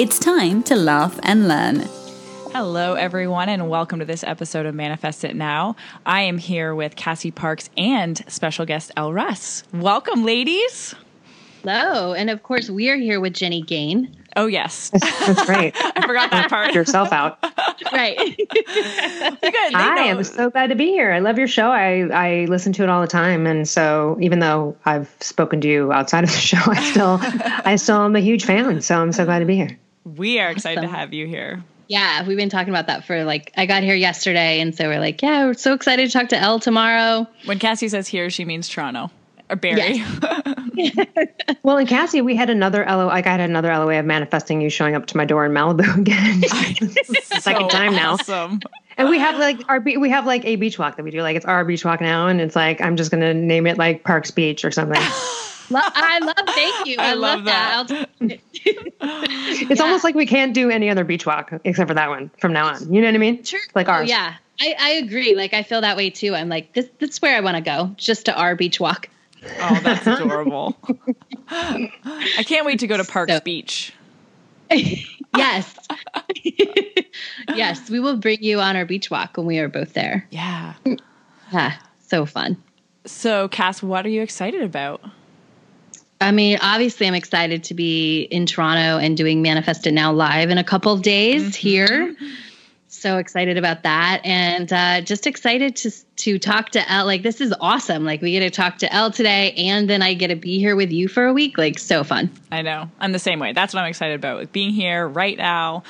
It's time to laugh and learn. Hello, everyone, and welcome to this episode of Manifest It Now. I am here with Cassie Parks and special guest Elle Russ. Welcome, ladies. Hello, and of course, we are here with Jenny Gain. Oh yes, that's right. I forgot that part. yourself out. right. Hi, I am so glad to be here. I love your show. I I listen to it all the time, and so even though I've spoken to you outside of the show, I still I still am a huge fan. So I'm so glad to be here. We are excited awesome. to have you here. Yeah, we've been talking about that for like I got here yesterday, and so we're like, yeah, we're so excited to talk to Elle tomorrow. When Cassie says here, she means Toronto or Barrie. Yes. well, in Cassie, we had another LO. I had another LOA of manifesting you showing up to my door in Malibu again. Second so time now. Awesome. And we have like our we have like a beach walk that we do. Like it's our beach walk now, and it's like I'm just gonna name it like Parks Beach or something. I love. Thank you. I, I love, love, that. that. it's yeah. almost like we can't do any other beach walk except for that one from now on. You know what I mean? Sure. Like oh, ours. Oh, yeah, I, I agree. Like I feel that way too. I'm like this. That's where I want to go. Just to our beach walk. Oh, that's adorable. I can't wait to go to Parks so, Beach. yes. yes, we will bring you on our beach walk when we are both there. Yeah. Yeah, so fun. So, Cass, what are you excited about? I mean, obviously, I'm excited to be in Toronto and doing Manifest It Now live in a couple of days mm-hmm. here so excited about that and uh, just excited to to talk to Elle. Like this is awesome. Like we get to talk to Elle today, and then I get to be here with you for a week. Like so fun. I know. I'm the same way. That's what I'm excited about. Like being here right now.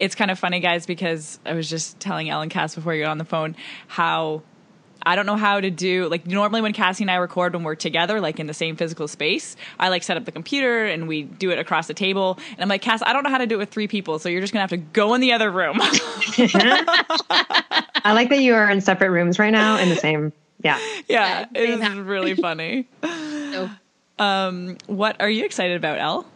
It's kind of funny, guys, because I was just telling Elle and Cass before you got on the phone how I don't know how to do like normally when Cassie and I record when we're together, like in the same physical space, I like set up the computer and we do it across the table. And I'm like, Cass, I don't know how to do it with three people, so you're just gonna have to go in the other room. I like that you are in separate rooms right now in the same yeah. Yeah, yeah it is really funny. so. Um, what are you excited about, Elle?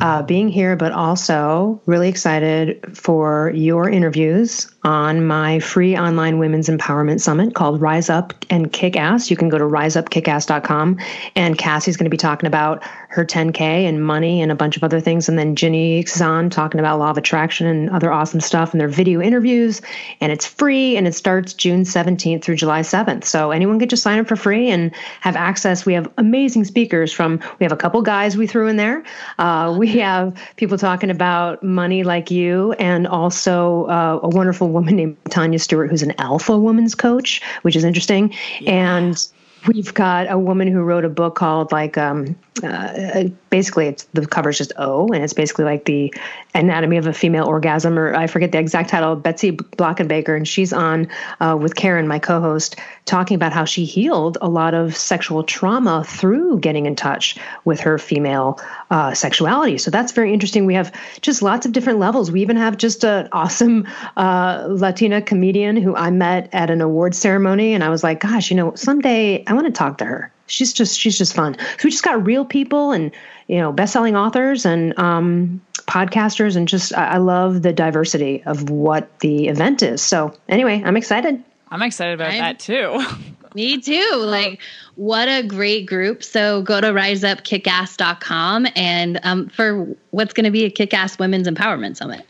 uh, being here, but also really excited for your interviews on my free online women's empowerment summit called Rise Up and Kick Ass. You can go to riseupkickass.com, and Cassie's going to be talking about her 10K and money and a bunch of other things. And then Ginny Zahn talking about law of attraction and other awesome stuff and their video interviews. And it's free and it starts June 17th through July 7th. So anyone can just sign up for free and have access. We have amazing speakers from, we have a couple guys we threw in there. Uh, we have people talking about money like you and also uh, a wonderful woman named Tanya Stewart, who's an alpha woman's coach, which is interesting. Yeah. And we've got a woman who wrote a book called like um, uh, basically it's the cover's just O, and it's basically like the anatomy of a female orgasm, or I forget the exact title. Betsy Blankenbaker, and she's on uh, with Karen, my co-host, talking about how she healed a lot of sexual trauma through getting in touch with her female uh, sexuality. So that's very interesting. We have just lots of different levels. We even have just an awesome uh, Latina comedian who I met at an award ceremony, and I was like, gosh, you know, someday I want to talk to her she's just she's just fun. So we just got real people and you know best-selling authors and um, podcasters and just I love the diversity of what the event is. So anyway, I'm excited. I'm excited about I'm, that too. me too. Like what a great group. So go to riseupkickass.com and um, for what's going to be a kick-ass women's empowerment summit.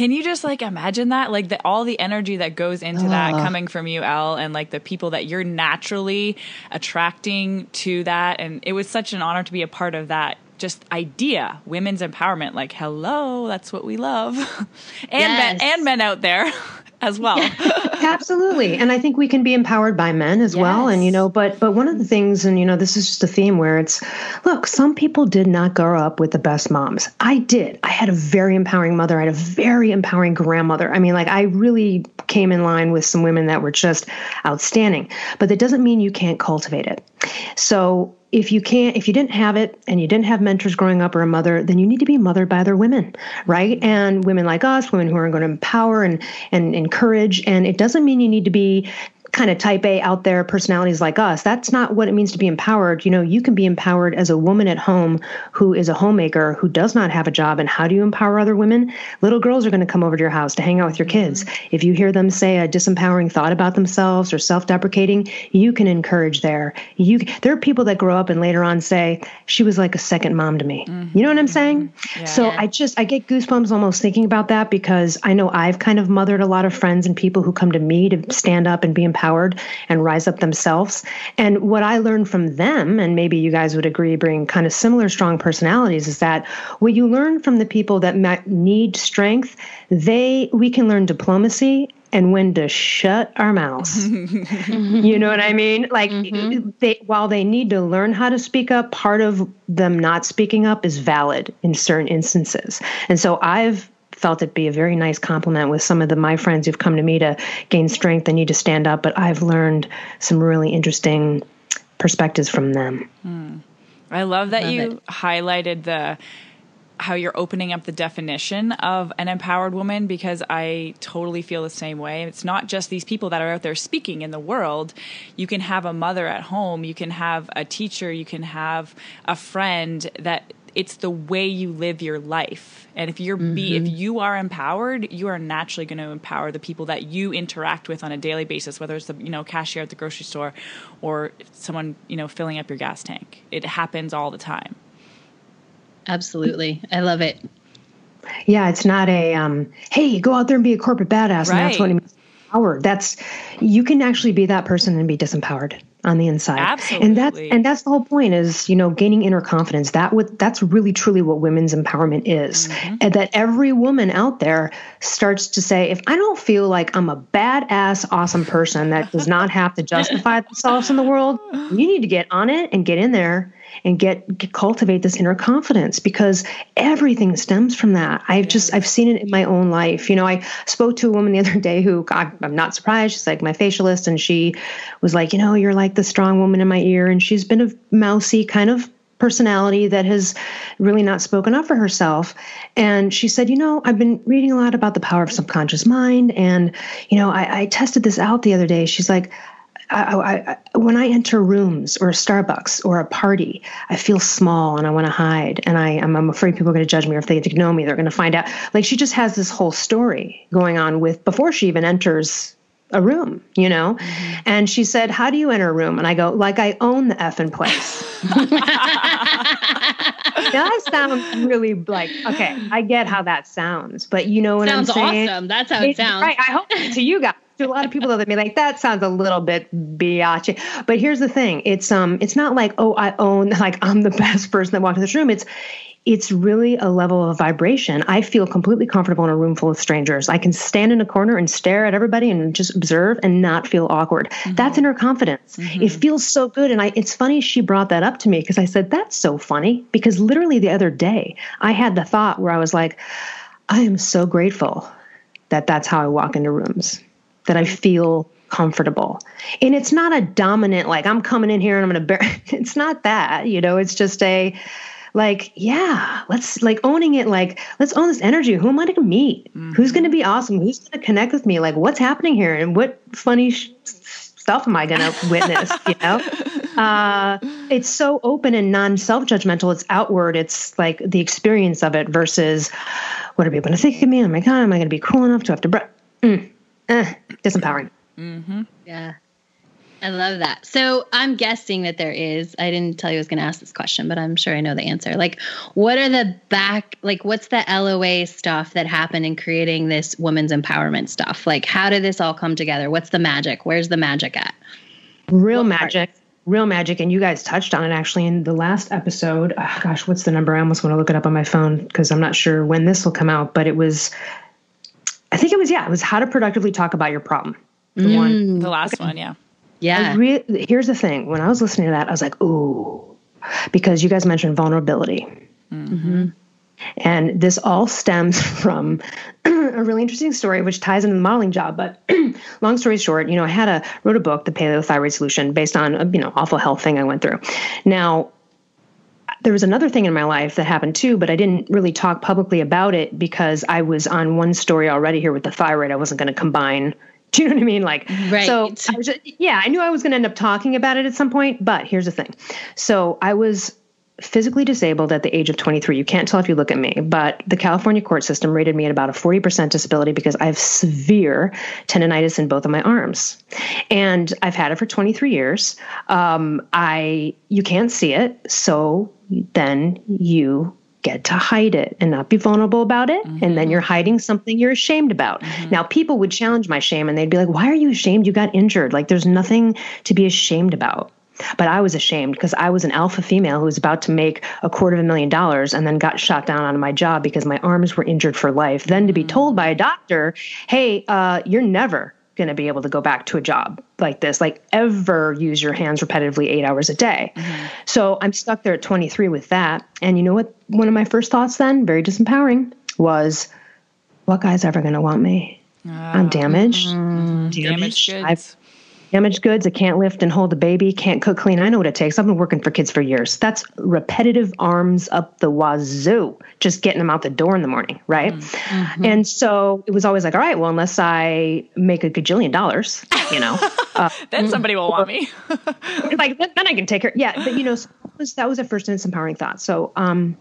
Can you just like imagine that? Like the, all the energy that goes into uh. that coming from you, Elle, and like the people that you're naturally attracting to that. And it was such an honor to be a part of that just idea, women's empowerment. Like, hello, that's what we love. and yes. men and men out there. as well. Absolutely. And I think we can be empowered by men as yes. well. And you know, but but one of the things, and you know, this is just a theme where it's look, some people did not grow up with the best moms. I did. I had a very empowering mother. I had a very empowering grandmother. I mean, like I really came in line with some women that were just outstanding. But that doesn't mean you can't cultivate it. So if you can't if you didn't have it and you didn't have mentors growing up or a mother then you need to be mothered by other women right? And women like us women who are going to empower and and encourage and it doesn't mean you need to be kind of type A out there personalities like us. That's not what it means to be empowered. You know, you can be empowered as a woman at home who is a homemaker who does not have a job. And how do you empower other women? Little girls are going to come over to your house to hang out with your kids. Mm-hmm. If you hear them say a disempowering thought about themselves or self-deprecating, you can encourage there. You there are people that grow up and later on say she was like a second mom to me. Mm-hmm. You know what I'm saying? Yeah. So I just I get goosebumps almost thinking about that because I know I've kind of mothered a lot of friends and people who come to me to stand up and be empowered empowered and rise up themselves. And what I learned from them, and maybe you guys would agree, bring kind of similar strong personalities, is that what you learn from the people that need strength, they we can learn diplomacy and when to shut our mouths. you know what I mean? Like mm-hmm. they while they need to learn how to speak up, part of them not speaking up is valid in certain instances. And so I've felt it be a very nice compliment with some of the my friends who've come to me to gain strength and need to stand up. But I've learned some really interesting perspectives from them. Mm. I love that love you it. highlighted the how you're opening up the definition of an empowered woman because I totally feel the same way. It's not just these people that are out there speaking in the world. You can have a mother at home, you can have a teacher, you can have a friend that it's the way you live your life and if you're mm-hmm. be if mm-hmm. you are empowered you are naturally going to empower the people that you interact with on a daily basis whether it's the you know cashier at the grocery store or someone you know filling up your gas tank it happens all the time absolutely i love it yeah it's not a um, hey go out there and be a corporate badass right. and that's what it means empowered that's you can actually be that person and be disempowered on the inside. Absolutely. And that's and that's the whole point is, you know, gaining inner confidence. That would that's really truly what women's empowerment is. Mm-hmm. And that every woman out there starts to say, if I don't feel like I'm a badass awesome person that does not have to justify themselves in the world, you need to get on it and get in there and get, get, cultivate this inner confidence because everything stems from that. I've just I've seen it in my own life. You know, I spoke to a woman the other day who God, I'm not surprised. She's like my facialist, and she was like, you know, you're like the strong woman in my ear, and she's been a mousy kind of personality that has really not spoken up for herself. And she said, You know, I've been reading a lot about the power of subconscious mind. And, you know, I, I tested this out the other day. She's like, I, I, when I enter rooms or a Starbucks or a party, I feel small and I want to hide. And I, I'm, I'm afraid people are going to judge me or if they get to know me, they're going to find out. Like she just has this whole story going on with before she even enters a room, you know? Mm-hmm. And she said, How do you enter a room? And I go, Like I own the effing place. that sounds really like, okay, I get how that sounds, but you know what sounds I'm saying? Sounds awesome. That's how it, it sounds. Right. I hope to you guys to a lot of people that be like that sounds a little bit biatch. But here's the thing: it's um, it's not like oh, I own like I'm the best person that walked in this room. It's it's really a level of vibration. I feel completely comfortable in a room full of strangers. I can stand in a corner and stare at everybody and just observe and not feel awkward. Mm-hmm. That's inner confidence. Mm-hmm. It feels so good. And I, it's funny she brought that up to me because I said, that's so funny. Because literally the other day, I had the thought where I was like, I am so grateful that that's how I walk into rooms that I feel comfortable. And it's not a dominant, like, I'm coming in here and I'm going to bear. It's not that, you know, it's just a, like, yeah, let's like owning it. Like, let's own this energy. Who am I going to meet? Mm-hmm. Who's going to be awesome? Who's going to connect with me? Like, what's happening here? And what funny sh- stuff am I going to witness? you know, uh, it's so open and non self judgmental. It's outward. It's like the experience of it versus what are people going to think of me? Oh my God, am I going to be cool enough to have to? Bre- mm eh, disempowering. Mm-hmm. Yeah. I love that. So I'm guessing that there is. I didn't tell you I was going to ask this question, but I'm sure I know the answer. Like, what are the back? Like, what's the LOA stuff that happened in creating this women's empowerment stuff? Like, how did this all come together? What's the magic? Where's the magic at? Real what magic. Part? Real magic. And you guys touched on it actually in the last episode. Oh, gosh, what's the number? I almost want to look it up on my phone because I'm not sure when this will come out, but it was I think it was yeah, it was how to productively talk about your problem. The mm. one, the last okay. one, yeah. Yeah. Re- here's the thing: when I was listening to that, I was like, ooh, because you guys mentioned vulnerability. Mm-hmm. And this all stems from a really interesting story, which ties into the modeling job. But long story short, you know, I had a wrote a book, The Paleo Thyroid Solution, based on a you know awful health thing I went through. Now, there was another thing in my life that happened too, but I didn't really talk publicly about it because I was on one story already here with the thyroid. I wasn't going to combine. Do you know what I mean? Like, right. so I just, yeah, I knew I was going to end up talking about it at some point, but here's the thing. So I was physically disabled at the age of 23. You can't tell if you look at me, but the California court system rated me at about a 40% disability because I have severe tendonitis in both of my arms. And I've had it for 23 years. Um, I you can't see it, so then you get to hide it and not be vulnerable about it. Mm-hmm. And then you're hiding something you're ashamed about. Mm-hmm. Now, people would challenge my shame and they'd be like, Why are you ashamed? You got injured. Like, there's nothing to be ashamed about. But I was ashamed because I was an alpha female who was about to make a quarter of a million dollars and then got shot down on my job because my arms were injured for life. Then to be told by a doctor, hey, uh, you're never going to be able to go back to a job like this, like ever use your hands repetitively eight hours a day. Mm-hmm. So I'm stuck there at 23 with that. And you know what? One of my first thoughts then, very disempowering, was what guy's ever going to want me? I'm damaged. Mm, damaged. damaged I've, damaged goods. I can't lift and hold a baby, can't cook clean. I know what it takes. I've been working for kids for years. That's repetitive arms up the wazoo, just getting them out the door in the morning, right? Mm-hmm. And so it was always like, all right, well, unless I make a gajillion dollars, you know, uh, then somebody will want me. like then, then, I can take her. Yeah, but you know, so that was that was a first empowering thought. So, um,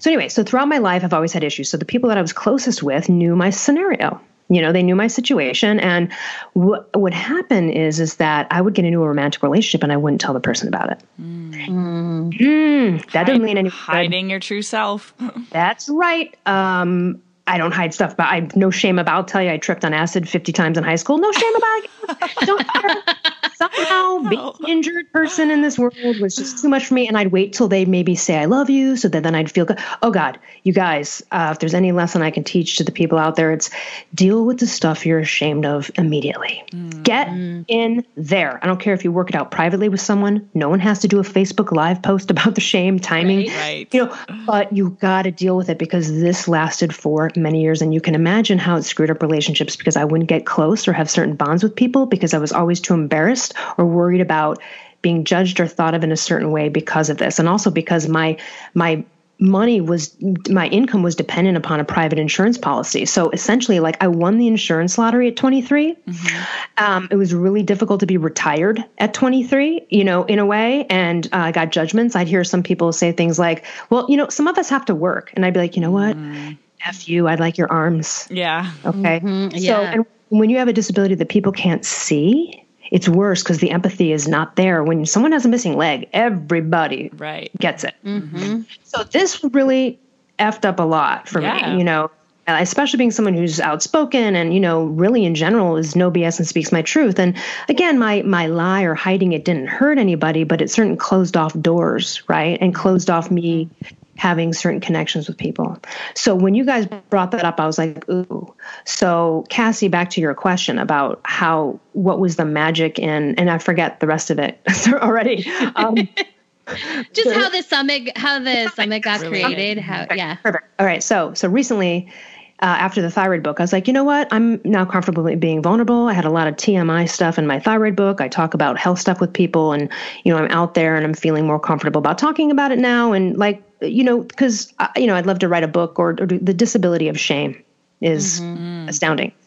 so anyway, so throughout my life, I've always had issues. So the people that I was closest with knew my scenario you know they knew my situation. And what would happen is is that i would get into a romantic relationship and i wouldn't tell the person about it. Mm. Mm, that doesn't mean anything hiding your true self. That's right. Um, I don't hide stuff, but I no shame about. I'll tell you, I tripped on acid 50 times in high school. No shame about it. don't somehow being an injured person in this world was just too much for me. And I'd wait till they maybe say, I love you. So that then I'd feel good. Oh God, you guys, uh, if there's any lesson I can teach to the people out there, it's deal with the stuff you're ashamed of immediately. Mm. Get in there. I don't care if you work it out privately with someone. No one has to do a Facebook live post about the shame timing. Right, right. You know, but you got to deal with it because this lasted for many years. And you can imagine how it screwed up relationships because I wouldn't get close or have certain bonds with people because I was always too embarrassed or worried about being judged or thought of in a certain way because of this. And also because my my money was my income was dependent upon a private insurance policy so essentially like i won the insurance lottery at 23 mm-hmm. um, it was really difficult to be retired at 23 you know in a way and uh, i got judgments i'd hear some people say things like well you know some of us have to work and i'd be like you know what mm. F you, I'd like your arms. Yeah. Okay. Mm-hmm. Yeah. So, and when you have a disability that people can't see, it's worse because the empathy is not there. When someone has a missing leg, everybody right. gets it. Mm-hmm. So this really effed up a lot for yeah. me, you know, especially being someone who's outspoken and, you know, really in general is no BS and speaks my truth. And again, my my lie or hiding it didn't hurt anybody, but it certainly closed off doors, right? And closed off me having certain connections with people. So when you guys brought that up, I was like, ooh. So Cassie, back to your question about how what was the magic in, and I forget the rest of it already. Um, Just how the summit, how the summit got created. How yeah. Perfect. All right. So so recently uh, after the thyroid book, I was like, you know what? I'm now comfortable being vulnerable. I had a lot of TMI stuff in my thyroid book. I talk about health stuff with people, and you know, I'm out there and I'm feeling more comfortable about talking about it now. And like, you know, because uh, you know, I'd love to write a book or, or the disability of shame is mm-hmm. astounding.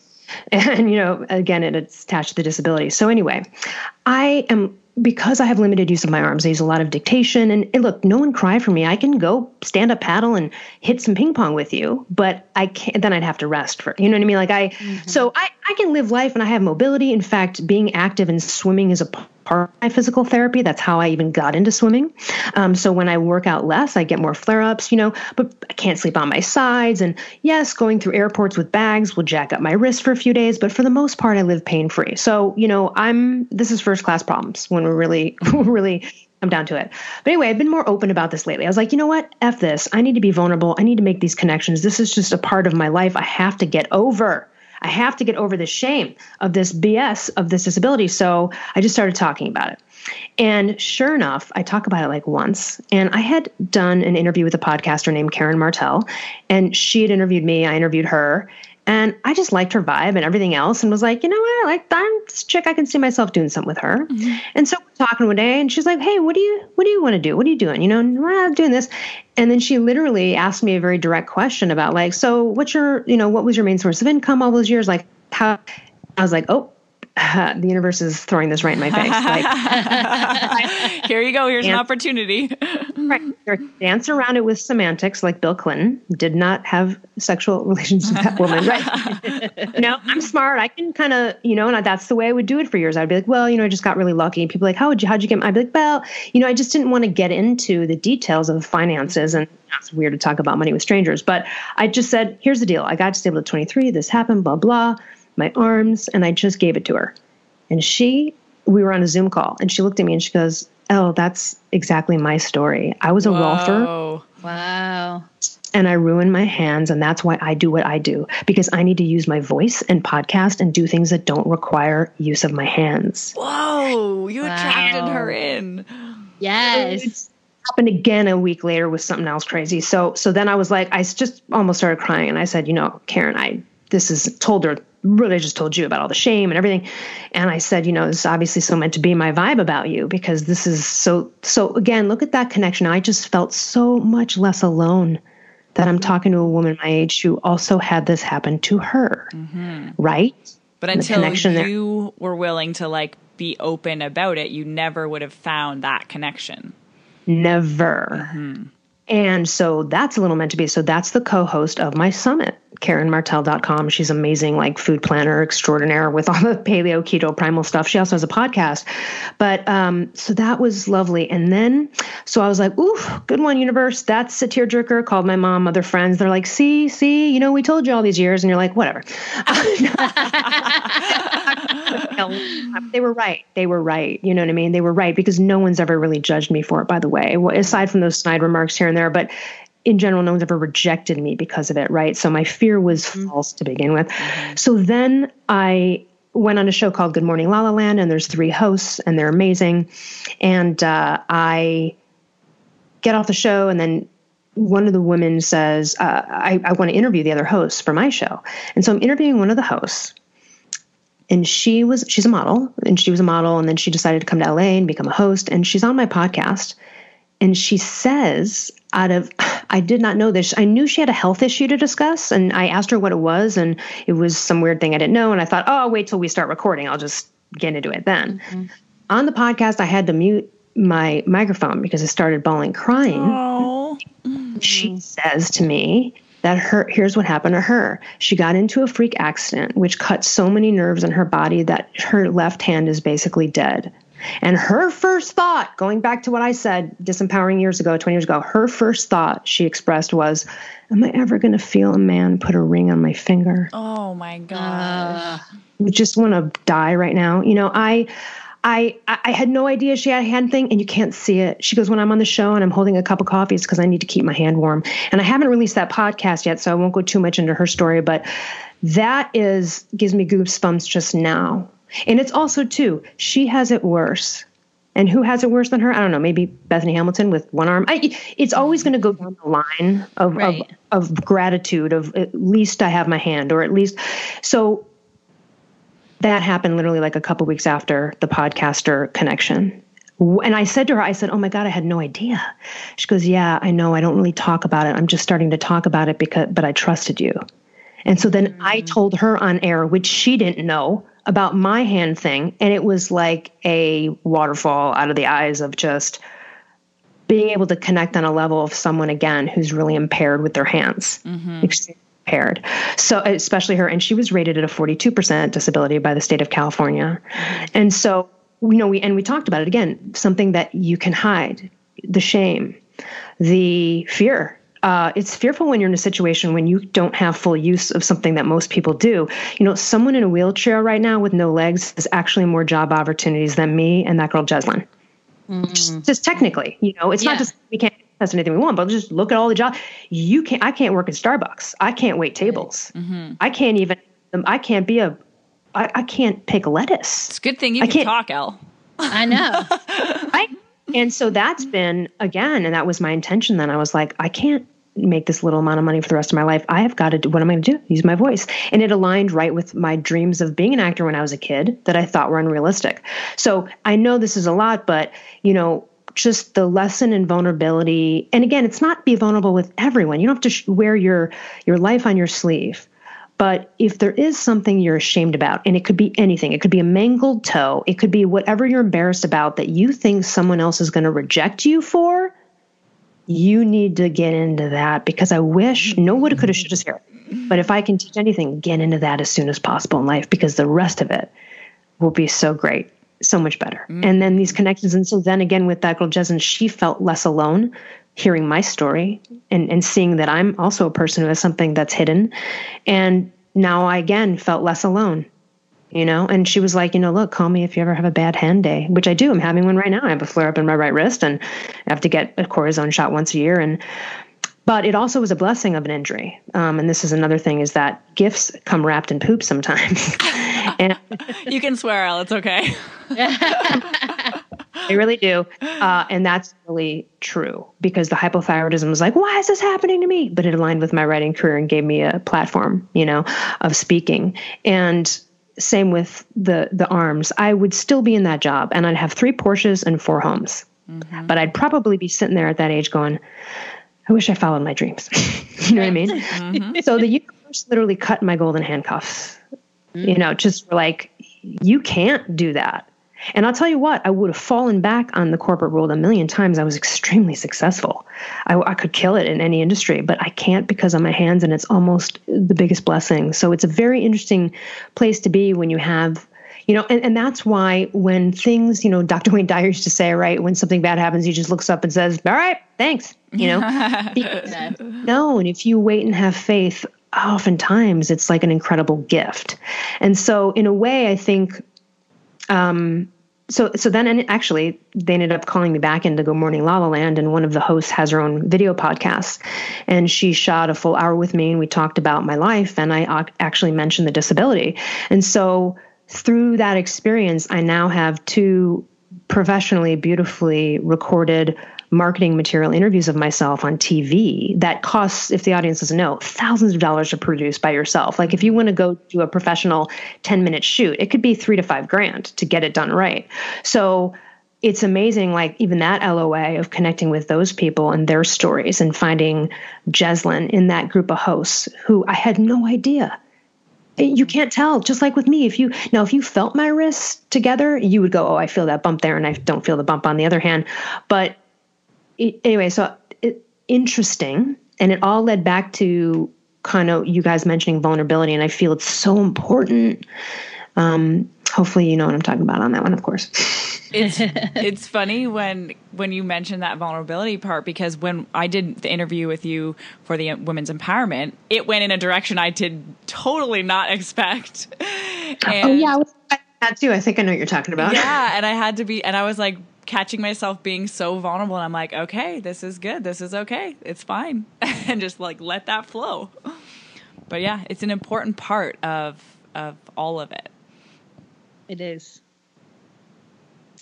And you know, again, it, it's attached to the disability. So anyway, I am because I have limited use of my arms, I use a lot of dictation. And, and, look, no one cry for me. I can go stand up paddle and hit some ping pong with you, but I can't. Then I'd have to rest for you know what I mean. Like I, mm-hmm. so I I can live life and I have mobility. In fact, being active and swimming is a part of my physical therapy. That's how I even got into swimming. Um, so when I work out less, I get more flare ups. You know, but I can't sleep on my sides. And yes, going through airports with bags will jack up my wrist for a few days, but for the most part, I live pain free. So you know, I'm this is first class problems when we're really, really come down to it. But anyway, I've been more open about this lately. I was like, you know what? F this. I need to be vulnerable. I need to make these connections. This is just a part of my life I have to get over. I have to get over the shame of this BS of this disability. So I just started talking about it. And sure enough, I talk about it like once. And I had done an interview with a podcaster named Karen Martell, and she had interviewed me. I interviewed her. And I just liked her vibe and everything else, and was like, you know what, like I'm this chick. I can see myself doing something with her. Mm-hmm. And so we're talking one day, and she's like, hey, what do you what do you want to do? What are you doing? You know, well, I'm doing this. And then she literally asked me a very direct question about like, so what's your, you know, what was your main source of income all those years? Like, how? I was like, oh, the universe is throwing this right in my face. Like, here you go. Here's an opportunity. right. Dance around it with semantics, like Bill Clinton did not have sexual relations with that woman. Right. know, I'm smart. I can kind of, you know, and that's the way I would do it for years. I'd be like, well, you know, I just got really lucky. And people like, how would you, how'd you get? I'd be like, well, you know, I just didn't want to get into the details of the finances and it's weird to talk about money with strangers. But I just said, here's the deal. I got disabled at 23. This happened, blah, blah my arms, and I just gave it to her. And she, we were on a Zoom call, and she looked at me and she goes, Oh, that's exactly my story. I was a Whoa. rolfer. Wow. And I ruined my hands, and that's why I do what I do because I need to use my voice and podcast and do things that don't require use of my hands. Whoa, you wow. attracted her in. Yes. happened again a week later with something else crazy. So so then I was like, I just almost started crying, and I said, you know, Karen, I this is told her really just told you about all the shame and everything. And I said, you know, this is obviously so meant to be my vibe about you because this is so, so again, look at that connection. I just felt so much less alone that I'm talking to a woman my age who also had this happen to her. Mm-hmm. Right. But until you there. were willing to like be open about it, you never would have found that connection. Never. Mm-hmm. And so that's a little meant to be. So that's the co host of my summit, KarenMartell.com. She's amazing, like food planner extraordinaire with all the paleo, keto, primal stuff. She also has a podcast. But um, so that was lovely. And then, so I was like, ooh, good one, universe. That's a tearjerker. Called my mom, other friends. They're like, see, see, you know, we told you all these years. And you're like, whatever. they were right. They were right. You know what I mean? They were right because no one's ever really judged me for it, by the way, aside from those snide remarks here and there. But in general, no one's ever rejected me because of it, right? So my fear was mm-hmm. false to begin with. Mm-hmm. So then I went on a show called Good Morning La La Land, and there's three hosts, and they're amazing. And uh, I get off the show, and then one of the women says, uh, I, I want to interview the other hosts for my show. And so I'm interviewing one of the hosts and she was she's a model and she was a model and then she decided to come to LA and become a host and she's on my podcast and she says out of I did not know this I knew she had a health issue to discuss and I asked her what it was and it was some weird thing I didn't know and I thought oh I'll wait till we start recording I'll just get into it then mm-hmm. on the podcast I had to mute my microphone because I started bawling crying oh. she says to me that her here's what happened to her. She got into a freak accident which cut so many nerves in her body that her left hand is basically dead. And her first thought, going back to what I said disempowering years ago, 20 years ago, her first thought she expressed was, Am I ever going to feel a man put a ring on my finger? Oh my God. Uh, just want to die right now. You know, I I, I had no idea she had a hand thing and you can't see it. She goes, when I'm on the show and I'm holding a cup of coffee, it's because I need to keep my hand warm. And I haven't released that podcast yet, so I won't go too much into her story, but that is gives me goosebumps just now. And it's also too, she has it worse. And who has it worse than her? I don't know. Maybe Bethany Hamilton with one arm. I, it's always going to go down the line of, right. of of gratitude. Of at least I have my hand, or at least so that happened literally like a couple weeks after the podcaster connection. And I said to her, I said, Oh my God, I had no idea. She goes, Yeah, I know. I don't really talk about it. I'm just starting to talk about it because, but I trusted you. And so then mm-hmm. I mm. told her on air, which she didn't know about my hand thing. And it was like a waterfall out of the eyes of just being able to connect on a level of someone again who's really impaired with their hands. Mm-hmm impaired. So, especially her, and she was rated at a 42% disability by the state of California. And so, you know, we, and we talked about it again, something that you can hide the shame, the fear. Uh, it's fearful when you're in a situation when you don't have full use of something that most people do. You know, someone in a wheelchair right now with no legs has actually more job opportunities than me and that girl Jeslyn. Mm. Just, just, technically, you know, it's yeah. not just we can't that's anything we want, but just look at all the jobs. You can't. I can't work at Starbucks. I can't wait tables. Mm-hmm. I can't even I can't be a I, I can't pick lettuce. It's a good thing you can talk, El. I know. right? And so that's been again, and that was my intention. Then I was like, I can't make this little amount of money for the rest of my life. I have got to do what am I going to do? Use my voice. And it aligned right with my dreams of being an actor when I was a kid that I thought were unrealistic. So I know this is a lot, but you know, just the lesson in vulnerability. And again, it's not be vulnerable with everyone. You don't have to sh- wear your your life on your sleeve. But if there is something you're ashamed about, and it could be anything, it could be a mangled toe, it could be whatever you're embarrassed about that you think someone else is going to reject you for, you need to get into that because I wish no woulda, coulda, shoulda here. But if I can teach anything, get into that as soon as possible in life because the rest of it will be so great, so much better. Mm. And then these connections. And so then again with that girl, Jeslyn, she felt less alone hearing my story and, and seeing that I'm also a person who has something that's hidden. And now I again felt less alone you know? And she was like you know look call me if you ever have a bad hand day which i do. I'm having one right now. I have a flare up in my right wrist and i have to get a cortisone shot once a year. And but it also was a blessing of an injury. Um, and this is another thing is that gifts come wrapped in poop sometimes. And you can swear al. It's okay. They really do. Uh, and that's really true because the hypothyroidism was like why is this happening to me? But it aligned with my writing career and gave me a platform you know of speaking. And same with the the arms. I would still be in that job and I'd have three Porsches and four homes. Mm-hmm. But I'd probably be sitting there at that age going, I wish I followed my dreams. you know what I mean? Mm-hmm. So the universe literally cut my golden handcuffs. Mm-hmm. You know, just like you can't do that. And I'll tell you what, I would have fallen back on the corporate world a million times. I was extremely successful. I, I, could kill it in any industry, but I can't because of my hands, and it's almost the biggest blessing. So it's a very interesting place to be when you have. You know, and, and that's why when things, you know, Dr. Wayne Dyer used to say, right, when something bad happens, he just looks up and says, All right, thanks. You know? no, and if you wait and have faith, oftentimes it's like an incredible gift. And so in a way, I think um, so so then and actually they ended up calling me back into Good Morning La La Land, and one of the hosts has her own video podcast, and she shot a full hour with me, and we talked about my life, and I actually mentioned the disability, and so through that experience, I now have two professionally, beautifully recorded marketing material interviews of myself on TV that costs, if the audience doesn't know, thousands of dollars to produce by yourself. Like if you want to go do a professional 10 minute shoot, it could be three to five grand to get it done right. So it's amazing, like even that LOA of connecting with those people and their stories and finding Jeslyn in that group of hosts who I had no idea you can't tell just like with me if you now if you felt my wrists together you would go oh i feel that bump there and i don't feel the bump on the other hand but anyway, so it, interesting. And it all led back to kind of you guys mentioning vulnerability. And I feel it's so important. Um, hopefully you know what I'm talking about on that one, of course. it's it's funny when when you mention that vulnerability part because when I did the interview with you for the women's empowerment, it went in a direction I did totally not expect. And, oh yeah, I that too. I think I know what you're talking about. Yeah, and I had to be, and I was like, catching myself being so vulnerable and I'm like, okay, this is good. This is okay. It's fine. and just like let that flow. But yeah, it's an important part of of all of it. It is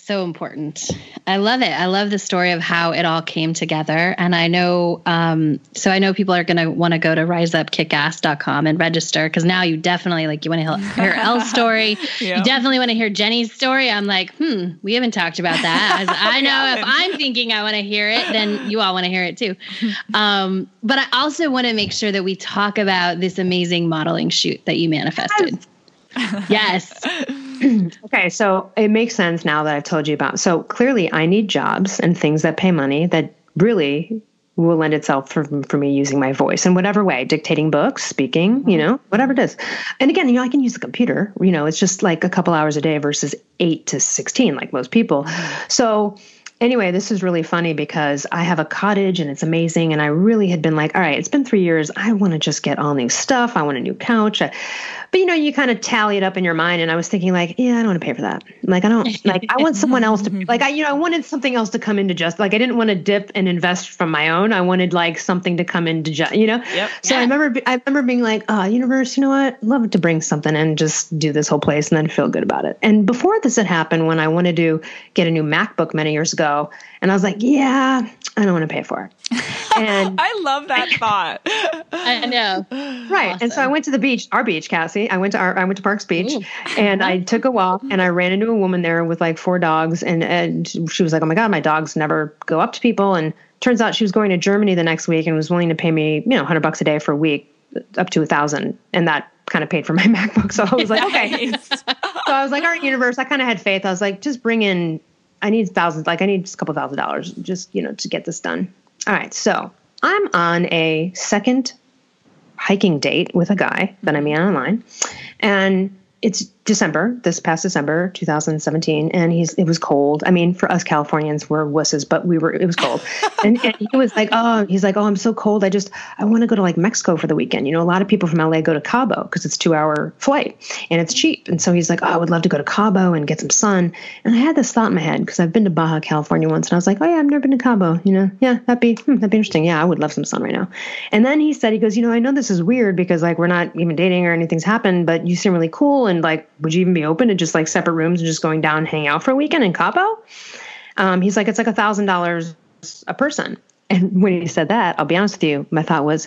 so important. I love it. I love the story of how it all came together. And I know, um, so I know people are going to want to go to riseupkickass.com and register because now you definitely like, you want to hear Elle's story. You definitely want to hear Jenny's story. I'm like, hmm, we haven't talked about that. As I know if I'm thinking I want to hear it, then you all want to hear it too. Um, but I also want to make sure that we talk about this amazing modeling shoot that you manifested. yes. okay, so it makes sense now that I've told you about. So clearly, I need jobs and things that pay money that really will lend itself for, for me using my voice in whatever way dictating books speaking you mm-hmm. know whatever it is. And again you know i can use the computer you know it's just like a couple hours a day versus 8 to 16 like most people. Mm-hmm. So anyway, this is really funny because I have a cottage and it's amazing. And I really had been like, all right, it's been three years. I want to just get all new stuff. I want a new couch. I, but you know, you kind of tally it up in your mind. And I was thinking, like, yeah, I don't want to pay for that. Like, I don't like, I want someone else to, like, I, you know, I wanted something else to come into just, like, I didn't want to dip and invest from my own. I wanted like something to come into just, you know? Yep. So I remember, I remember being like, oh, universe, you know what? Love to bring something and just do this whole place and then feel good about it. And before this had happened, when I wanted to get a new MacBook many years ago, and I was like, yeah, I don't want to pay for it. And I love that thought. I know. right. And so I went to the beach, our beach, Cassie. I went to our, I went to Parks Beach Ooh. and I uh-huh. took a walk and I ran into a woman there with like four dogs and, and she was like, Oh my God, my dogs never go up to people. And turns out she was going to Germany the next week and was willing to pay me, you know, hundred bucks a day for a week, up to a thousand. And that kind of paid for my MacBook. So I was like, okay. So I was like, all right, universe. I kind of had faith. I was like, just bring in. I need thousands. Like I need just a couple thousand dollars, just you know, to get this done. All right. So I'm on a second hiking date with a guy that I met online, and it's December, this past December, 2017, and he's it was cold. I mean, for us Californians, we're wusses, but we were it was cold. and, and he was like, "Oh, he's like, oh, I'm so cold. I just I want to go to like Mexico for the weekend. You know, a lot of people from LA go to Cabo because it's two hour flight and it's cheap. And so he's like, oh, I would love to go to Cabo and get some sun. And I had this thought in my head because I've been to Baja California once, and I was like, oh yeah, I've never been to Cabo. You know, yeah, that'd be hmm, that'd be interesting. Yeah, I would love some sun right now. And then he said, he goes, you know, I know this is weird because like we're not even dating or anything's happened, but you seem really cool and like, would you even be open to just like separate rooms and just going down and hang out for a weekend in Cabo? Um, he's like, it's like a thousand dollars a person. And when he said that, I'll be honest with you, my thought was,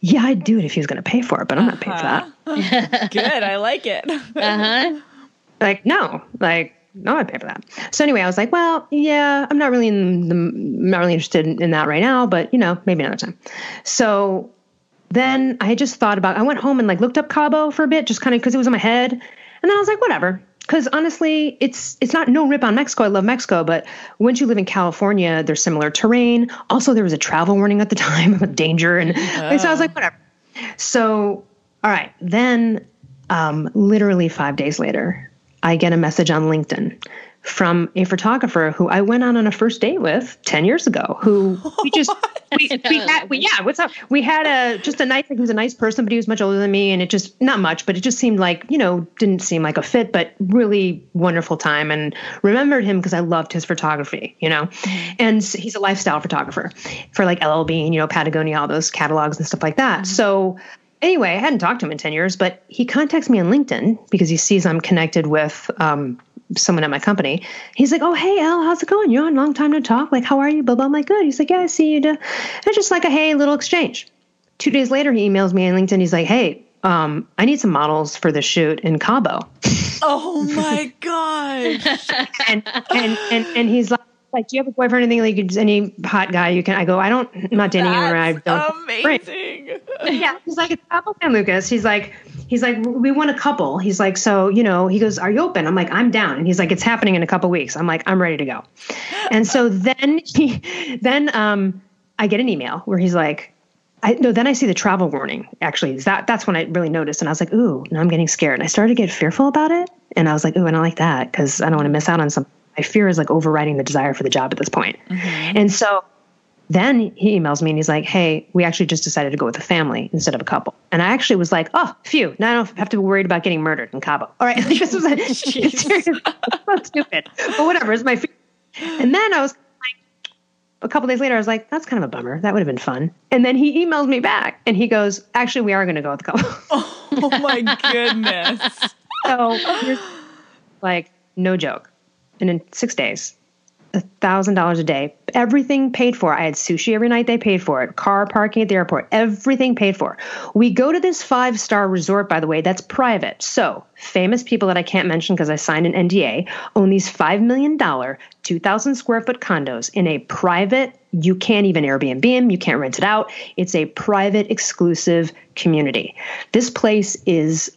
yeah, I'd do it if he was going to pay for it, but I'm not paying for that. Good. I like it. Uh huh. Like, no, like, no, I'd pay for that. So anyway, I was like, well, yeah, I'm not really in the, not really interested in, in that right now, but you know, maybe another time. So then I just thought about, I went home and like looked up Cabo for a bit, just kind of because it was in my head. And then I was like, whatever. Because honestly, it's it's not no rip on Mexico. I love Mexico, but once you live in California, there's similar terrain. Also, there was a travel warning at the time about danger, and so I was like, whatever. So, all right, then, um, literally five days later, I get a message on LinkedIn from a photographer who I went on on a first date with 10 years ago who we just we, we had we, yeah what's up? We had a just a nice he was a nice person but he was much older than me and it just not much but it just seemed like you know didn't seem like a fit but really wonderful time and remembered him because I loved his photography you know? And he's a lifestyle photographer for like L.L.Bean and you know Patagonia all those catalogs and stuff like that. So anyway, I hadn't talked to him in 10 years, but he contacts me on LinkedIn because he sees I'm connected with um, someone at my company. He's like, Oh, hey, Al, how's it going? You're on long time to talk. Like, how are you? Blah, blah. I'm like, Good. He's like, Yeah, I see you. And it's just like a hey, little exchange. Two days later, he emails me on LinkedIn. He's like, Hey, um, I need some models for the shoot in Cabo. Oh my gosh. and, and, and, and he's like, like, do you have a boyfriend? Anything like any hot guy you can? I go, I don't. I'm not dating anyone. I That's don't. amazing. yeah, he's like, it's Cabo San Lucas. He's like, he's like, we want a couple. He's like, so you know, he goes, are you open? I'm like, I'm down. And he's like, it's happening in a couple weeks. I'm like, I'm ready to go. And so then he, then um, I get an email where he's like, I no, then I see the travel warning. Actually, that that's when I really noticed, and I was like, ooh, now I'm getting scared. And I started to get fearful about it, and I was like, ooh, I don't like that because I don't want to miss out on something. My fear is like overriding the desire for the job at this point. Mm-hmm. And so then he emails me and he's like, Hey, we actually just decided to go with a family instead of a couple. And I actually was like, Oh, phew. Now I don't have to be worried about getting murdered in Cabo. All right. Like, this was serious- so stupid. But whatever. It's my fear. And then I was like, a couple days later, I was like, That's kind of a bummer. That would have been fun. And then he emails me back and he goes, Actually, we are going to go with a couple. Oh my goodness. so like, no joke. And in six days, a thousand dollars a day, everything paid for. I had sushi every night. They paid for it. Car parking at the airport, everything paid for. We go to this five star resort, by the way, that's private. So famous people that I can't mention because I signed an NDA own these five million dollar, two thousand square foot condos in a private. You can't even Airbnb them. You can't rent it out. It's a private, exclusive community. This place is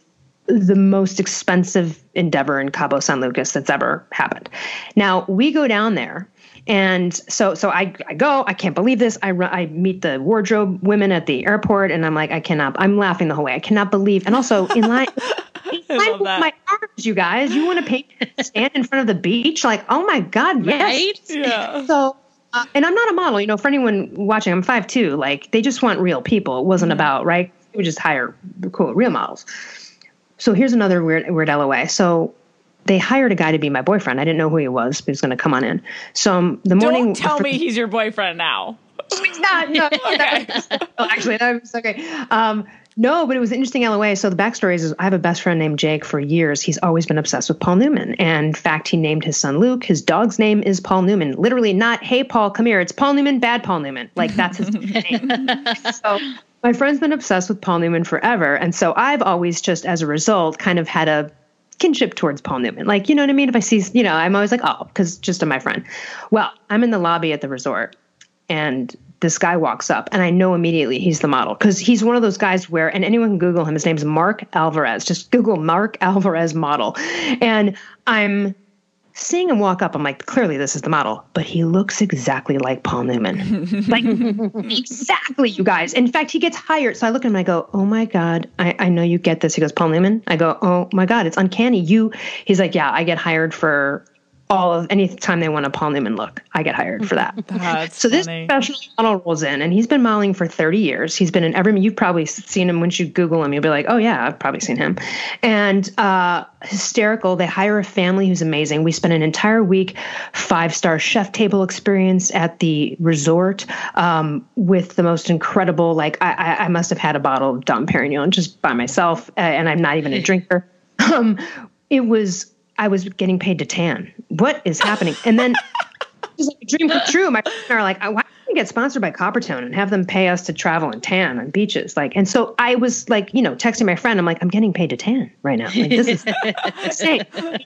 the most expensive endeavor in Cabo San Lucas that's ever happened. Now we go down there. And so, so I, I go. I can't believe this. I, run, I meet the wardrobe women at the airport, and I'm like, I cannot. I'm laughing the whole way. I cannot believe. And also in line, in line with my arms, you guys. You want to paint stand in front of the beach? Like, oh my God, yes. Right? Yeah. So, uh, and I'm not a model, you know, for anyone watching, I'm five two. Like, they just want real people. It wasn't about, right? We just hire cool, real models. So, here's another weird, weird LOA. So, they hired a guy to be my boyfriend. I didn't know who he was, but he was going to come on in. So, um, the morning. Don't tell me he's your boyfriend now. He's not. No, Okay. well, actually, that was okay. Um, no, but it was an interesting LOA. So the backstory is, I have a best friend named Jake for years. He's always been obsessed with Paul Newman. And in fact, he named his son Luke. His dog's name is Paul Newman. Literally not, hey, Paul, come here. It's Paul Newman, bad Paul Newman. Like that's his name. So my friend's been obsessed with Paul Newman forever. And so I've always just, as a result, kind of had a kinship towards Paul Newman. Like, you know what I mean? If I see, you know, I'm always like, oh, because just of my friend. Well, I'm in the lobby at the resort and this guy walks up and I know immediately he's the model because he's one of those guys where, and anyone can Google him, his name's Mark Alvarez. Just Google Mark Alvarez model. And I'm seeing him walk up. I'm like, clearly this is the model, but he looks exactly like Paul Newman. like, exactly, you guys. In fact, he gets hired. So I look at him and I go, oh my God, I, I know you get this. He goes, Paul Newman? I go, oh my God, it's uncanny. You, he's like, yeah, I get hired for all of any time they want a Paul Newman look, I get hired for that. That's so this funny. professional model rolls in, and he's been modeling for 30 years. He's been in every. You've probably seen him once you Google him. You'll be like, oh yeah, I've probably seen him. And uh, hysterical. They hire a family who's amazing. We spent an entire week, five star chef table experience at the resort um, with the most incredible. Like I, I, I must have had a bottle of Dom Perignon just by myself, and I'm not even a drinker. Um, it was. I was getting paid to tan. What is happening? And then like a dream come true. My friends are like, uh, why don't we get sponsored by Coppertone and have them pay us to travel and tan on beaches? Like, and so I was like, you know, texting my friend, I'm like, I'm getting paid to tan right now. Like, this is insane.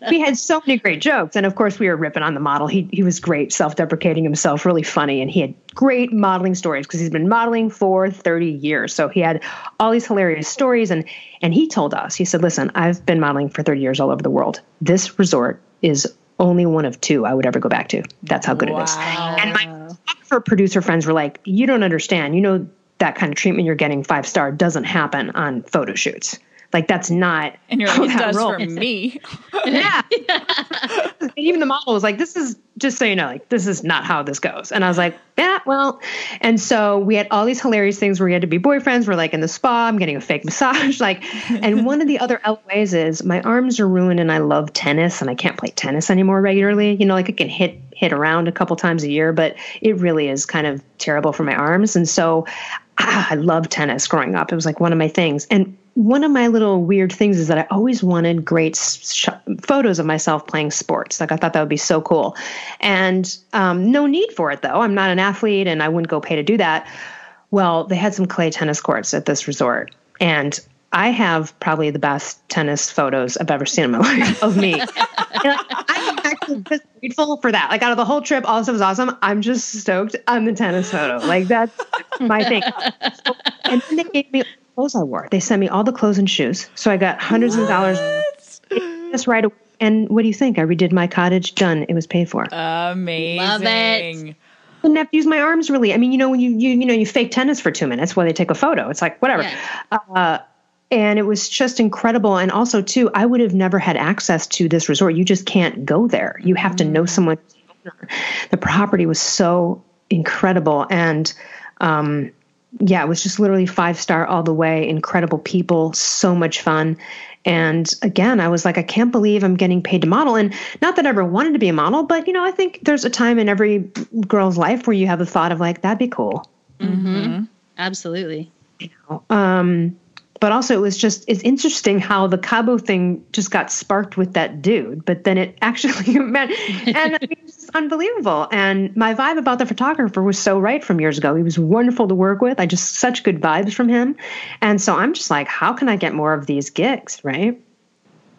We had so many great jokes. And of course, we were ripping on the model. He, he was great, self deprecating himself, really funny. And he had great modeling stories because he's been modeling for 30 years. So he had all these hilarious stories. And, and he told us, he said, listen, I've been modeling for 30 years all over the world. This resort is only one of two I would ever go back to. That's how good it is. And my photographer producer friends were like, you don't understand. You know, that kind of treatment you're getting five star doesn't happen on photo shoots. Like that's not And you're how like, it does rolls. for me. Yeah. and even the model was like, this is just so you know, like this is not how this goes. And I was like, yeah, well. And so we had all these hilarious things where we had to be boyfriends. We're like in the spa, I'm getting a fake massage. Like, and one of the other LOAs is my arms are ruined and I love tennis and I can't play tennis anymore regularly. You know, like I can hit hit around a couple times a year, but it really is kind of terrible for my arms. And so ah, I love tennis growing up. It was like one of my things. And one of my little weird things is that I always wanted great sh- photos of myself playing sports. Like I thought that would be so cool. And um, no need for it though. I'm not an athlete and I wouldn't go pay to do that. Well, they had some clay tennis courts at this resort. And I have probably the best tennis photos I've ever seen in my life of me. Like, I'm actually just grateful for that. Like out of the whole trip, all this was awesome. I'm just stoked on the tennis photo. Like that's my thing. So- and then they gave me clothes I wore. They sent me all the clothes and shoes. So I got hundreds of dollars just right away. And what do you think? I redid my cottage. Done. It was paid for. Amazing. Love it. didn't have to use my arms really. I mean, you know, when you you you know you fake tennis for two minutes while they take a photo, it's like whatever. Yeah. Uh, and it was just incredible. And also, too, I would have never had access to this resort. You just can't go there. You have to know someone. The property was so incredible, and um, yeah, it was just literally five star all the way. Incredible people, so much fun. And again, I was like, I can't believe I'm getting paid to model. And not that I ever wanted to be a model, but you know, I think there's a time in every girl's life where you have a thought of like, that'd be cool. Absolutely. Um, but also, it was just it's interesting how the Cabo thing just got sparked with that dude, but then it actually meant, and I mean, it's just unbelievable. And my vibe about the photographer was so right from years ago. He was wonderful to work with. I just such good vibes from him, and so I'm just like, how can I get more of these gigs, right?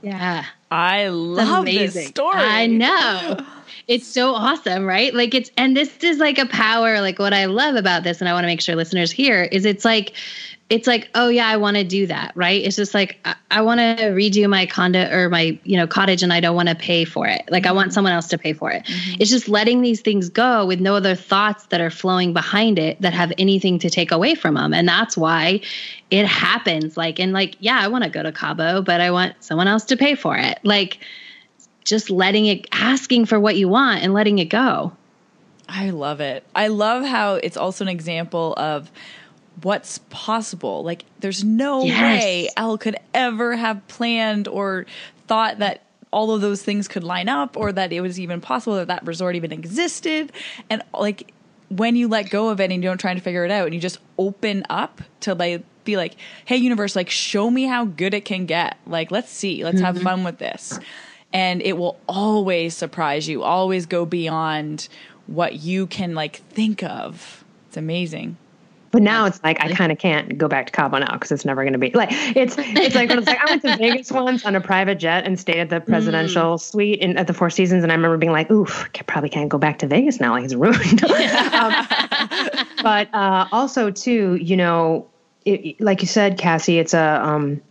Yeah. I love this amazing. story. I know. it's so awesome, right? Like it's and this is like a power. Like what I love about this, and I want to make sure listeners hear is it's like it's like, oh yeah, I want to do that, right? It's just like I, I want to redo my condo or my you know cottage, and I don't want to pay for it. Like. I want mm-hmm. someone else to pay for it. Mm-hmm. It's just letting these things go with no other thoughts that are flowing behind it that have anything to take away from them, and that's why it happens. Like and like, yeah, I want to go to Cabo, but I want someone else to pay for it. Like just letting it, asking for what you want, and letting it go. I love it. I love how it's also an example of what's possible. Like, there's no yes. way Elle could ever have planned or thought that all of those things could line up or that it was even possible that that resort even existed. And like, when you let go of it and you don't try to figure it out and you just open up to like be like, hey, universe, like, show me how good it can get. Like, let's see, let's mm-hmm. have fun with this. And it will always surprise you, always go beyond what you can like think of. It's amazing. But now it's like I kind of can't go back to Cabo now because it's never going to be like it's it's like it's like I went to Vegas once on a private jet and stayed at the presidential mm. suite in, at the Four Seasons and I remember being like, "Oof, I probably can't go back to Vegas now. Like it's ruined." um, but uh, also too, you know, it, like you said, Cassie, it's a um,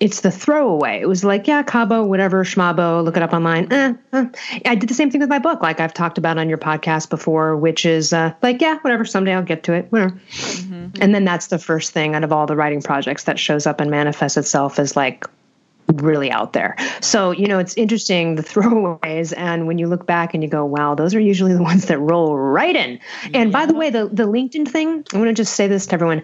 it's the throwaway. It was like, yeah, Cabo, whatever, Schmabo, look it up online. Eh, eh. I did the same thing with my book, like I've talked about on your podcast before, which is uh, like, yeah, whatever, someday I'll get to it, whatever. Mm-hmm. And then that's the first thing out of all the writing projects that shows up and manifests itself as like, really out there. So, you know, it's interesting the throwaways and when you look back and you go, wow, those are usually the ones that roll right in. And by the way, the the LinkedIn thing, I want to just say this to everyone.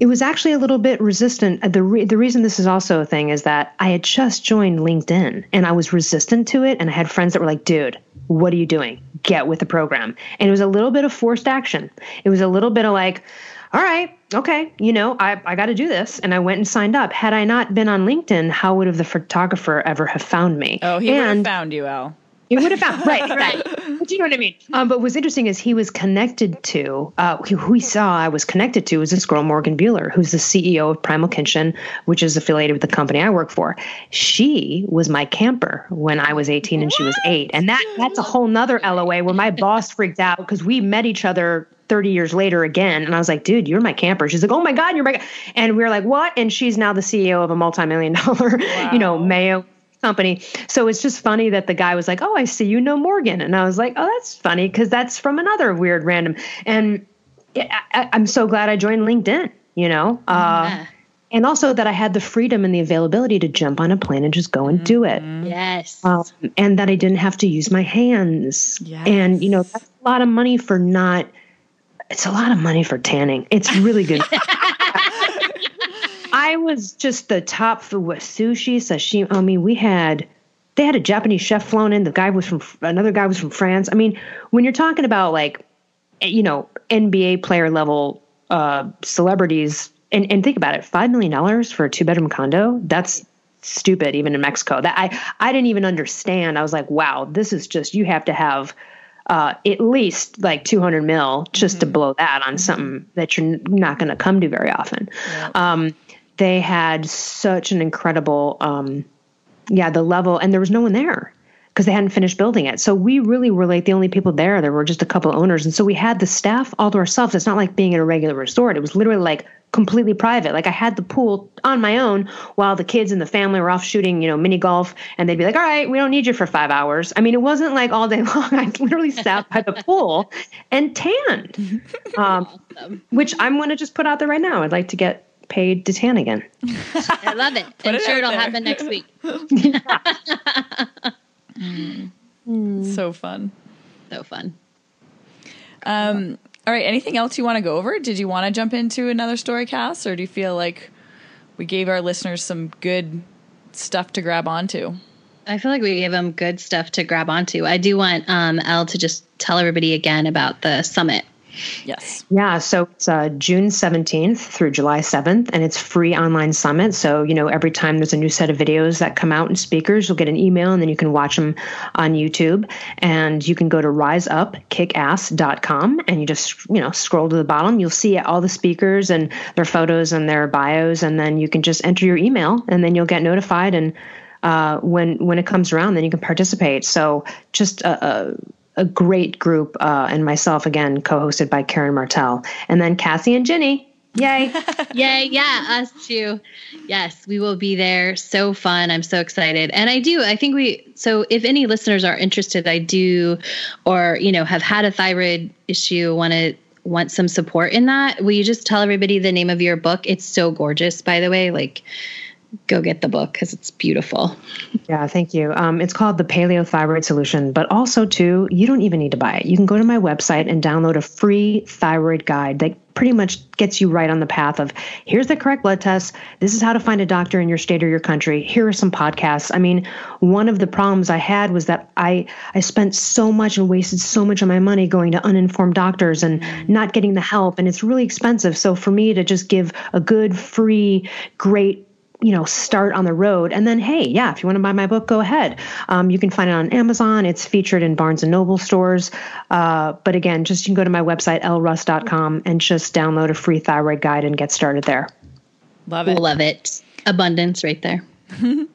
It was actually a little bit resistant. Uh, the re- the reason this is also a thing is that I had just joined LinkedIn and I was resistant to it and I had friends that were like, "Dude, what are you doing? Get with the program." And it was a little bit of forced action. It was a little bit of like, "All right, okay, you know, I, I got to do this. And I went and signed up. Had I not been on LinkedIn, how would have the photographer ever have found me? Oh, he and would have found you, Elle. He would have found, right, right. Do you know what I mean? Um, but what's interesting is he was connected to, uh, who we saw I was connected to was this girl, Morgan Buehler, who's the CEO of Primal Kitchen, which is affiliated with the company I work for. She was my camper when I was 18 and she was eight. And that that's a whole nother LOA where my boss freaked out because we met each other 30 years later again. And I was like, dude, you're my camper. She's like, oh my God, you're my. And we are like, what? And she's now the CEO of a multi million dollar, wow. you know, Mayo company. So it's just funny that the guy was like, oh, I see you know Morgan. And I was like, oh, that's funny because that's from another weird random. And I, am so glad I joined LinkedIn, you know? Uh, yeah. And also that I had the freedom and the availability to jump on a plane and just go and do it. Mm-hmm. Yes. Um, and that I didn't have to use my hands. Yes. And, you know, that's a lot of money for not – it's a lot of money for tanning. It's really good. I was just the top for what sushi, sashimi. I mean, we had they had a Japanese chef flown in. The guy was from another guy was from France. I mean, when you're talking about like, eh, you know, NBA player level uh, celebrities, and and think about it, five million dollars for a two bedroom condo. That's stupid, even in Mexico. That I I didn't even understand. I was like, wow, this is just you have to have uh, at least like 200 mil just mm-hmm. to blow that on mm-hmm. something that you're not going to come to very often. Um, they had such an incredible, um, yeah, the level, and there was no one there because they hadn't finished building it. So we really were like the only people there. There were just a couple owners. And so we had the staff all to ourselves. It's not like being at a regular resort. It was literally like completely private. Like I had the pool on my own while the kids and the family were off shooting, you know, mini golf, and they'd be like, "All right, we don't need you for five hours." I mean, it wasn't like all day long. I literally sat by the pool and tanned, um, awesome. which I'm going to just put out there right now. I'd like to get paid to tan again. I love it. I'm sure it'll there. happen next week. Mm. So fun. So fun. Um, all right. Anything else you want to go over? Did you want to jump into another story cast, or do you feel like we gave our listeners some good stuff to grab onto? I feel like we gave them good stuff to grab onto. I do want um, Elle to just tell everybody again about the summit Yes. Yeah. So it's uh, June 17th through July 7th, and it's free online summit. So, you know, every time there's a new set of videos that come out and speakers, you'll get an email and then you can watch them on YouTube. And you can go to riseupkickass.com and you just, you know, scroll to the bottom. You'll see all the speakers and their photos and their bios. And then you can just enter your email and then you'll get notified. And uh, when, when it comes around, then you can participate. So just, uh, a great group, uh, and myself again, co-hosted by Karen Martell, and then Cassie and Ginny. Yay! Yay! Yeah, us too. Yes, we will be there. So fun! I'm so excited, and I do. I think we. So, if any listeners are interested, I do, or you know, have had a thyroid issue, want to want some support in that. Will you just tell everybody the name of your book? It's so gorgeous, by the way. Like go get the book because it's beautiful. Yeah, thank you. Um, it's called the Paleo Thyroid Solution, but also too, you don't even need to buy it. You can go to my website and download a free thyroid guide that pretty much gets you right on the path of here's the correct blood test. This is how to find a doctor in your state or your country. Here are some podcasts. I mean, one of the problems I had was that I I spent so much and wasted so much of my money going to uninformed doctors and not getting the help, and it's really expensive. So for me to just give a good, free, great you know start on the road. And then hey yeah if you want to buy my book go ahead. Um, you can find it on amazon. It's featured in barnes and noble stores. Uh, but again just you can go to my website elleruss.com and just download a free thyroid guide and get started there. Love it. Love it. Abundance right there.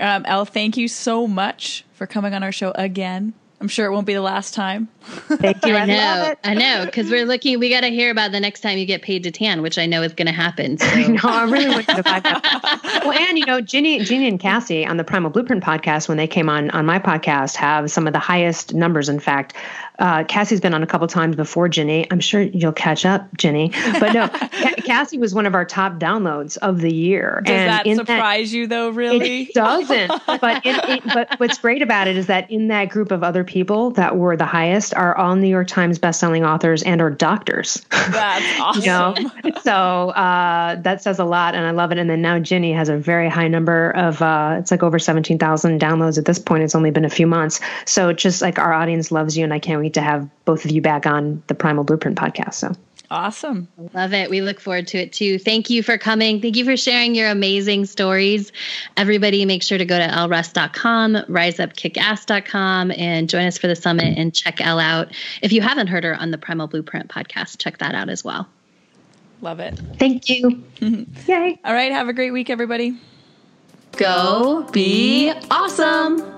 Um, elle thank you so much for coming on our show again I'm sure it won't be the last time. Thank you. I, I know. I know. Because we're looking, we got to hear about the next time you get paid to tan, which I know is going to happen. So. no, I really want to buy that. well, and you know, Ginny, Ginny and Cassie on the Primal Blueprint podcast, when they came on on my podcast, have some of the highest numbers. In fact, uh, Cassie's been on a couple times before Ginny. I'm sure you'll catch up, Ginny. But no, Cassie was one of our top downloads of the year. Does and that surprise that, you though? Really? It doesn't. but it, it, but what's great about it is that in that group of other people that were the highest are all New York Times bestselling authors and or doctors. That's awesome. you know? So uh, that says a lot, and I love it. And then now Ginny has a very high number of uh, it's like over seventeen thousand downloads at this point. It's only been a few months, so just like our audience loves you, and I can't wait to have both of you back on the Primal Blueprint podcast. So awesome. Love it. We look forward to it too. Thank you for coming. Thank you for sharing your amazing stories. Everybody, make sure to go to elleruss.com, riseupkickass.com, and join us for the summit and check Elle out. If you haven't heard her on the Primal Blueprint podcast, check that out as well. Love it. Thank you. Yay. All right. Have a great week, everybody. Go be awesome.